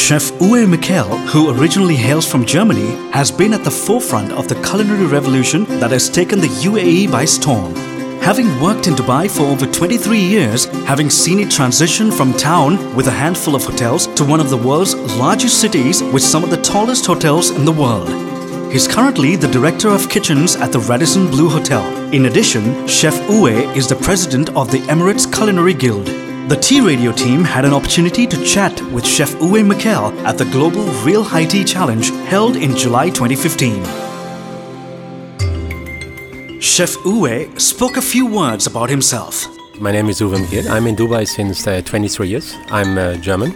Chef Uwe Micheel, who originally hails from Germany, has been at the forefront of the culinary revolution that has taken the UAE by storm. Having worked in Dubai for over 23 years, having seen it transition from town with a handful of hotels to one of the world's largest cities with some of the tallest hotels in the world. He's currently the director of kitchens at the Radisson Blu Hotel. In addition, Chef Uwe is the president of the Emirates Culinary Guild. The Tea Radio team had an opportunity to chat with Chef Uwe Micheel at the Global Real Tea Challenge held in July 2015. Chef Uwe spoke a few words about himself. My name is Uwe Micheel. I'm in Dubai since uh, 23 years. I'm uh, German,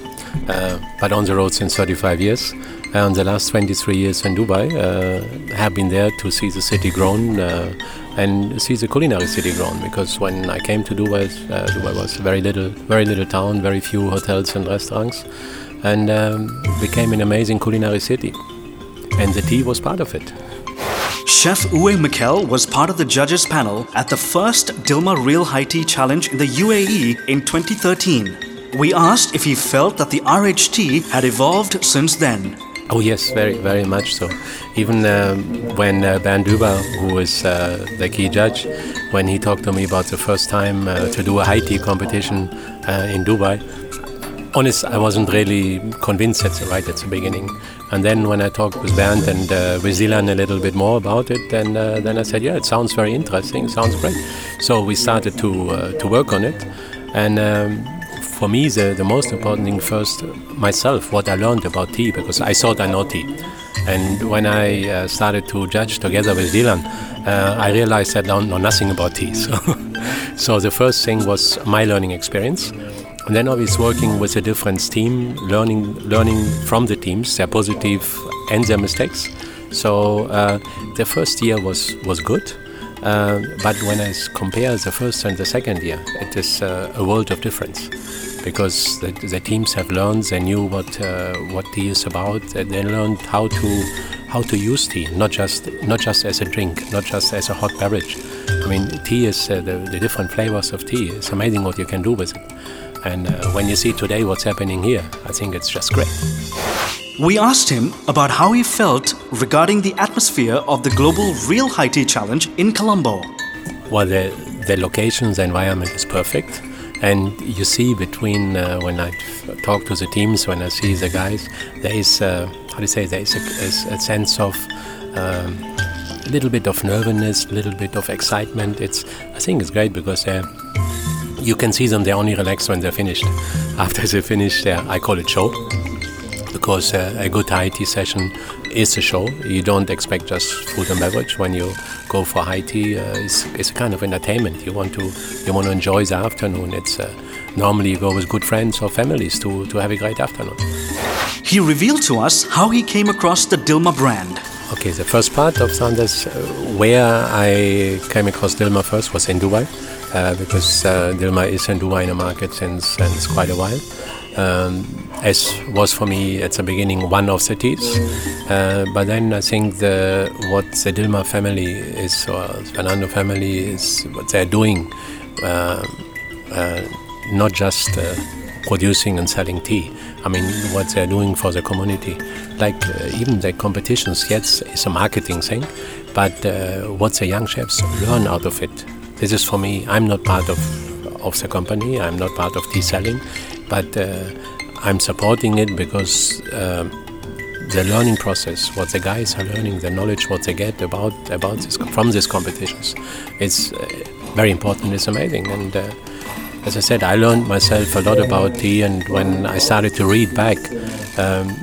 uh, but on the road since 35 years. and the last 23 years in Dubai, uh, have been there to see the city grown uh, and see the culinary city grown. Because when I came to Dubai, uh, Dubai was very little, very little town, very few hotels and restaurants, and um, became an amazing culinary city. And the tea was part of it. Chef Uwe Micheel was part of the judges panel at the first Dilmah Real High Tea Challenge in the UAE in 2013. We asked if he felt that the RHT had evolved since then. Oh yes, very very much so. Even um, when uh, Duber, who was uh, the key judge, when he talked to me about the first time uh, to do a high tea competition uh, in Dubai, honest, I wasn't really convinced at the right at the beginning. And then when I talked with Bernd and uh, with Dilhan a little bit more about it, then uh, then I said, yeah, it sounds very interesting, sounds great. So we started to uh, to work on it, and. Um, for me, the, the most important thing first, myself, what I learned about tea, because I thought I know tea. And when I uh, started to judge together with Dilhan, uh, I realized I don't know nothing about tea. So, so the first thing was my learning experience. And then I was working with a different team, learning learning from the teams, their positive and their mistakes. So uh, the first year was was good, uh, but when I compare the first and the second year, it is uh, a world of difference because the, the, teams have learned, they knew what uh, what tea is about, they learned how to how to use tea, not just not just as a drink, not just as a hot beverage. I mean, tea is uh, the, the different flavors of tea. It's amazing what you can do with it. And uh, when you see today what's happening here, I think it's just great. We asked him about how he felt regarding the atmosphere of the global Real High Tea Challenge in Colombo. Well, the, the location, the environment is perfect. And you see between uh, when I talk to the teams, when I see the guys, there is, uh, how do you say, there is a, a sense of um, a little bit of nervousness, a little bit of excitement. It's, I think it's great because they're you can see them, they're only relaxed when they're finished. After they finish, I call it show because uh, a good tea session is a show. You don't expect just food and beverage when you go for high tea. Uh, it's, it's a kind of entertainment. You want to you want to enjoy the afternoon. It's uh, normally you go with good friends or families to, to have a great afternoon. He revealed to us how he came across the Dilmah brand. Okay, the first part of Sanders, uh, where I came across Dilmah first was in Dubai uh, because uh, Dilmah is in Dubai in the market since, since quite a while. Um, as was for me at the beginning one of the teas. Uh, but then I think the what the Dilmah family is, or Fernando family is, what they're doing, uh, uh, not just uh, producing and selling tea. I mean, what they're doing for the community. Like uh, even the competitions, yes, it's a marketing thing, but what the young chefs learn out of it this is for me. I'm not part of of the company. I'm not part of tea selling, but I'm supporting it because uh, the learning process, what the guys are learning, the knowledge, what they get about about this, from these competitions, it's uh, very important. It's amazing, and uh, as I said, I learned myself a lot about tea. And when I started to read back. Um,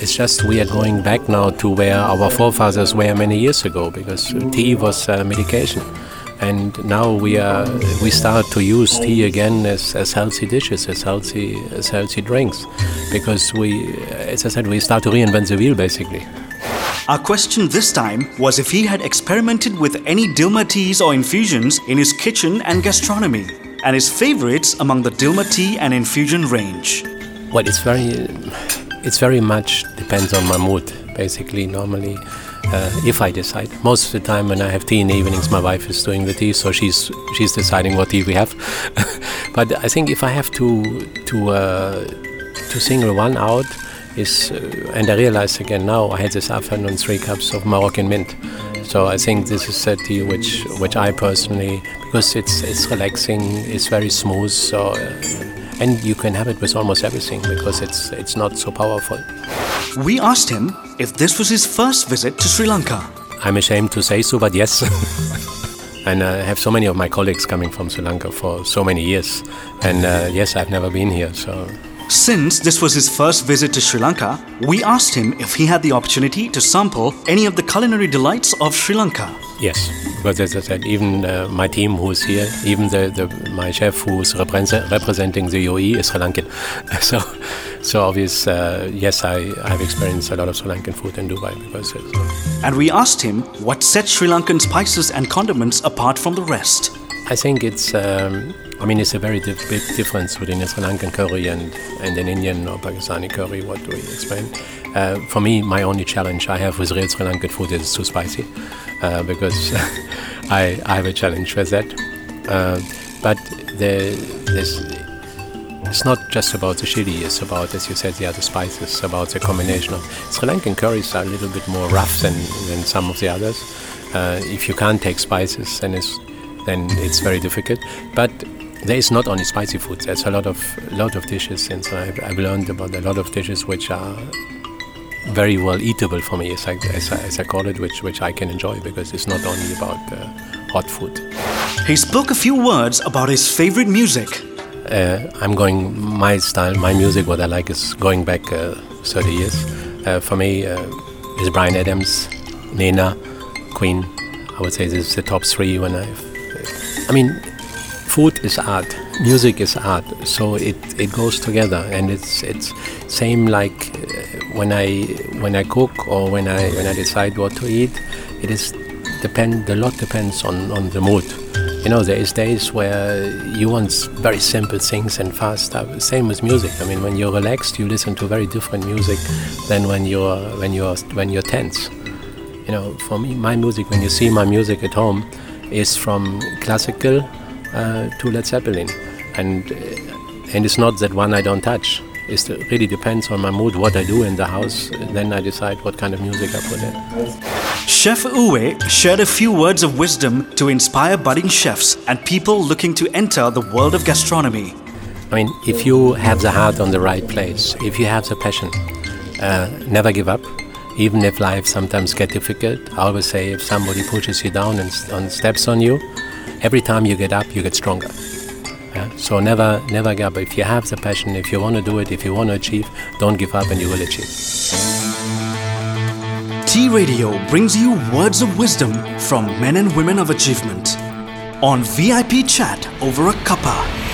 it's just we are going back now to where our forefathers were many years ago because tea was uh, medication and now we are we start to use tea again as, as healthy dishes as healthy as healthy drinks because we as i said we start to reinvent the wheel basically our question this time was if he had experimented with any Dilmah teas or infusions in his kitchen and gastronomy, and his favorites among the Dilmah tea and infusion range. Well, it's very, it's very much depends on my mood. Basically, normally uh, if I decide. Most of the time, when I have tea in the evenings, my wife is doing the tea, so she's she's deciding what tea we have. but I think if I have to to uh, to single one out, is, uh, and I realized again now I had this afternoon three cups of Moroccan mint. So I think this is a tea which which I personally because it's it's relaxing, it's very smooth. So and you can have it with almost everything because it's it's not so powerful. We asked him if this was his first visit to Sri Lanka. I'm ashamed to say so, but yes. and I have so many of my colleagues coming from Sri Lanka for so many years, and uh, yes, I've never been here, so since this was his first visit to Sri Lanka, we asked him if he had the opportunity to sample any of the culinary delights of Sri Lanka. Yes, because as I said, even uh, my team who's here, even the, the my chef who's represent, representing the UAE is Sri Lankan. so, so obvious, uh, yes, I, I've experienced a lot of Sri Lankan food in Dubai because. and we asked him what sets Sri Lankan spices and condiments apart from the rest. I think it's. Um, I mean, it's a very big difference between a Sri Lankan curry and, and an Indian or Pakistani curry. What do we explain? Uh, for me, my only challenge I have with real Sri Lankan food is it's too spicy, uh, because I, I have a challenge with that. Uh, but the, this, it's not just about the chili, it's about, as you said, the other spices, about the combination of Sri Lankan curries are a little bit more rough than, than some of the others. Uh, if you can't take spices, then it's, then it's very difficult. But there is not only spicy food. There's a lot of lot of dishes, and so I've, I've learned about a lot of dishes which are very well eatable for me, as I, as I, as I call it, which which I can enjoy because it's not only about uh, hot food. He spoke a few words about his favorite music. Uh, I'm going my style, my music. What I like is going back uh, 30 years. Uh, for me, uh, is Bryan Adams, Nena, Queen. I would say this is the top three. When I, I mean, food is art, music is art, so it, it goes together, and it's it's same like uh, when I when I cook or when I when I decide what to eat, it is depend a lot depends on on the mood. You know, there is days where you want very simple things and fast stuff. Same with music. I mean, when you're relaxed, you listen to very different music than when you're when you're when you're tense. You know, for me, my music, when you see my music at home, is from classical uh, to Led Zeppelin, and uh, and it's not that one I don't touch. It really depends on my mood, what I do in the house. Then I decide what kind of music I put in. Chef Uwe shared a few words of wisdom to inspire budding chefs and people looking to enter the world of gastronomy. I mean, if you have the heart on the right place, if you have the passion, uh, never give up. Even if life sometimes get difficult, I always say if somebody pushes you down and, and steps on you, every time you get up, you get stronger. Yeah? So never, never give up. If you have the passion, if you want to do it, if you want to achieve, don't give up and you will achieve. T Radio brings you words of wisdom from men and women of achievement on VIP Chat over a cuppa.